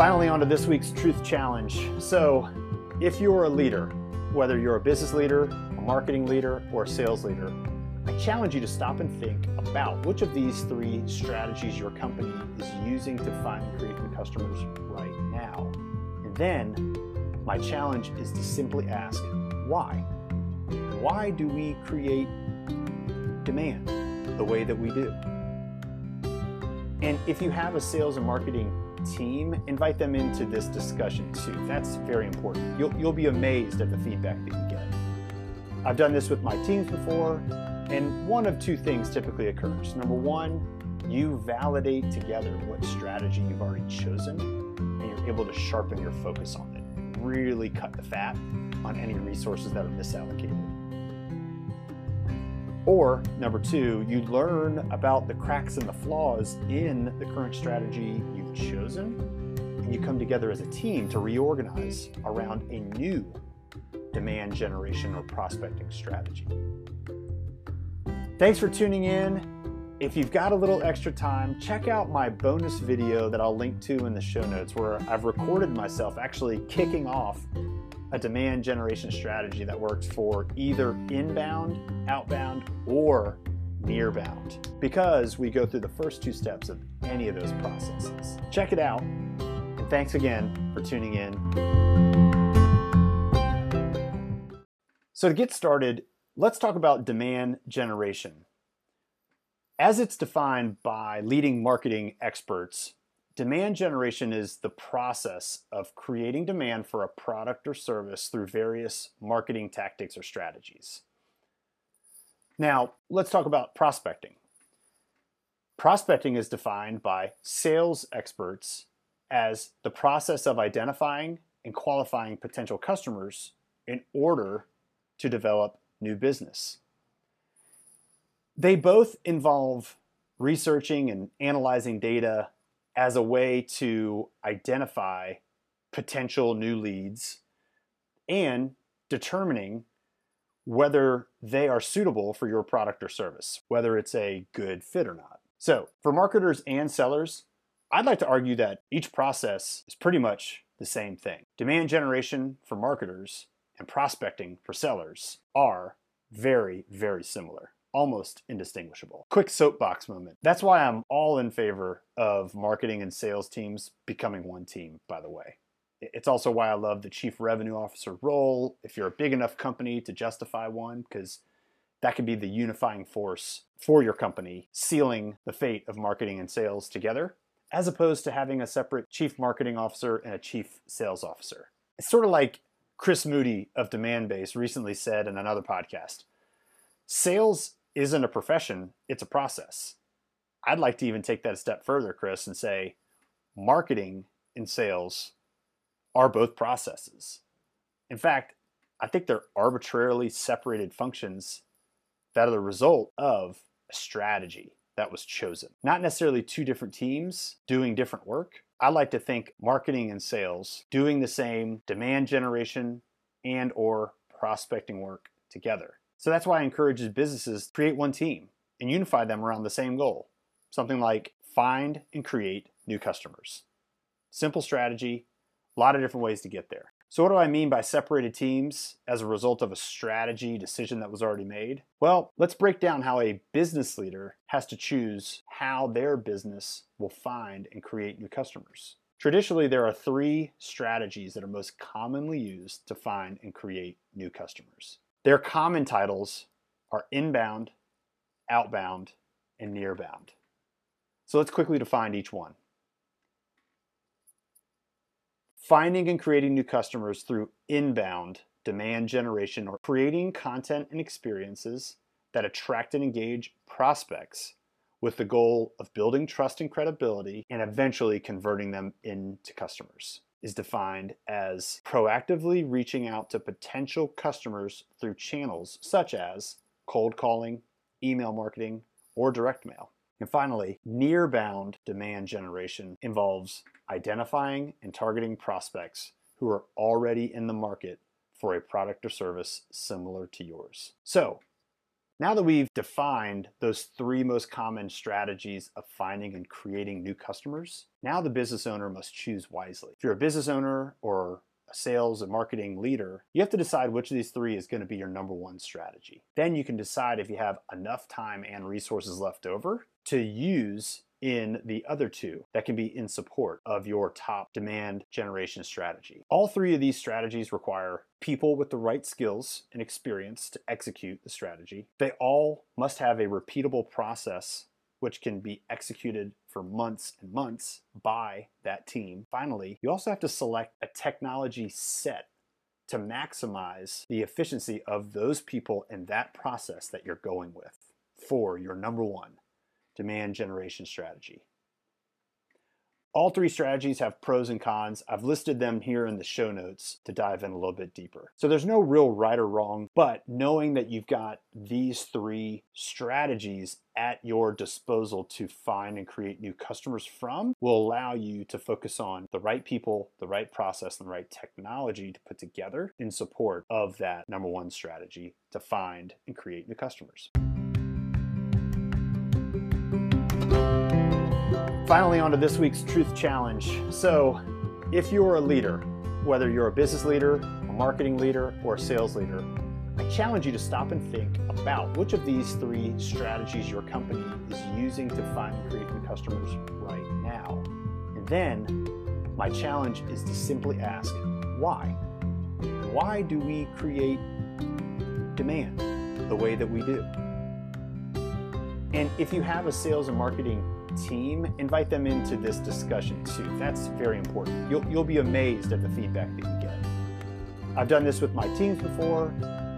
Finally, on to this week's Truth Challenge. So, if you're a leader, whether you're a business leader, a marketing leader, or a sales leader, I challenge you to stop and think about which of these three strategies your company is using to find and create new customers right now. And then, my challenge is to simply ask, why? Why do we create demand the way that we do? And if you have a sales and marketing team, invite them into this discussion too. That's very important. You'll, you'll be amazed at the feedback that you get. I've done this with my teams before, and one of two things typically occurs. Number one, you validate together what strategy you've already chosen, and you're able to sharpen your focus on it. Really cut the fat on any resources that are misallocated. Or number two, you learn about the cracks and the flaws in the current strategy chosen, and you come together as a team to reorganize around a new demand generation or prospecting strategy. Thanks for tuning in. If you've got a little extra time, check out my bonus video that I'll link to in the show notes where I've recorded myself actually kicking off a demand generation strategy that works for either inbound, outbound, or nearbound because we go through the first two steps of any of those processes. Check it out, and thanks again for tuning in. So, to get started, let's talk about demand generation. As it's defined by leading marketing experts, Demand generation is the process of creating demand for a product or service through various marketing tactics or strategies. Now, let's talk about prospecting. Prospecting is defined by sales experts as the process of identifying and qualifying potential customers in order to develop new business. They both involve researching and analyzing data as a way to identify potential new leads and determining whether they are suitable for your product or service, whether it's a good fit or not. So, for marketers and sellers, I'd like to argue that each process is pretty much the same thing. Demand generation for marketers and prospecting for sellers are very, very similar almost indistinguishable. Quick soapbox moment. That's why I'm all in favor of marketing and sales teams becoming one team, by the way. It's also why I love the chief revenue officer role if you're a big enough company to justify one, because that can be the unifying force for your company, sealing the fate of marketing and sales together, as opposed to having a separate chief marketing officer and a chief sales officer. It's sort of like Chris Moody of Demandbase recently said in another podcast sales isn't a profession, it's a process. I'd like to even take that a step further, Chris, and say marketing and sales are both processes. In fact, I think they're arbitrarily separated functions that are the result of a strategy that was chosen. Not necessarily two different teams doing different work. I like to think marketing and sales doing the same demand generation and or prospecting work together. So that's why I encourage businesses to create one team and unify them around the same goal. Something like find and create new customers. Simple strategy, a lot of different ways to get there. So, what do I mean by separated teams as a result of a strategy decision that was already made? Well, let's break down how a business leader has to choose how their business will find and create new customers. Traditionally, there are three strategies that are most commonly used to find and create new customers. Their common titles are inbound, outbound, and nearbound. So let's quickly define each one. Finding and creating new customers through inbound demand generation or creating content and experiences that attract and engage prospects with the goal of building trust and credibility and eventually converting them into customers is defined as proactively reaching out to potential customers through channels such as cold calling, email marketing, or direct mail. And finally, near-bound demand generation involves identifying and targeting prospects who are already in the market for a product or service similar to yours. So, Now that we've defined those three most common strategies of finding and creating new customers, now the business owner must choose wisely. If you're a business owner or sales and marketing leader, you have to decide which of these three is going to be your number one strategy. Then you can decide if you have enough time and resources left over to use in the other two that can be in support of your top demand generation strategy. All three of these strategies require people with the right skills and experience to execute the strategy. They all must have a repeatable process which can be executed for months and months by that team. Finally, you also have to select a technology set to maximize the efficiency of those people in that process that you're going with for your number one demand generation strategy. All three strategies have pros and cons. I've listed them here in the show notes to dive in a little bit deeper. So there's no real right or wrong, but knowing that you've got these three strategies at your disposal to find and create new customers from will allow you to focus on the right people, the right process, and the right technology to put together in support of that number one strategy to find and create new customers. Finally, on to this week's Truth Challenge. So, if you're a leader, whether you're a business leader, a marketing leader, or a sales leader, I challenge you to stop and think about which of these three strategies your company is using to find and create new customers right now. And then, my challenge is to simply ask, why? Why do we create demand the way that we do? And if you have a sales and marketing team, invite them into this discussion too. That's very important. You'll, you'll be amazed at the feedback that you get. I've done this with my teams before,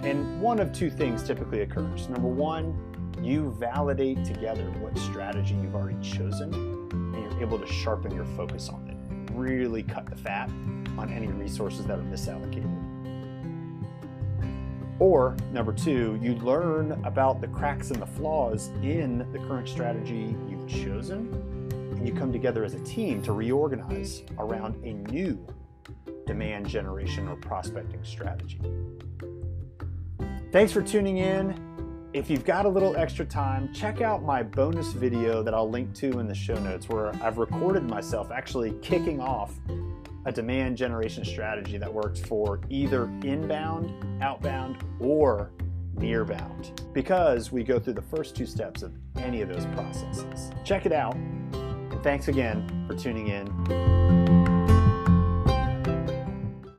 and one of two things typically occurs. Number one, you validate together what strategy you've already chosen, and you're able to sharpen your focus on it. Really cut the fat on any resources that are misallocated. Or number two, you learn about the cracks and the flaws in the current strategy chosen, and you come together as a team to reorganize around a new demand generation or prospecting strategy. Thanks for tuning in. If you've got a little extra time, check out my bonus video that I'll link to in the show notes where I've recorded myself actually kicking off a demand generation strategy that works for either inbound, outbound, or nearbound because we go through the first two steps of any of those processes. Check it out, and thanks again for tuning in.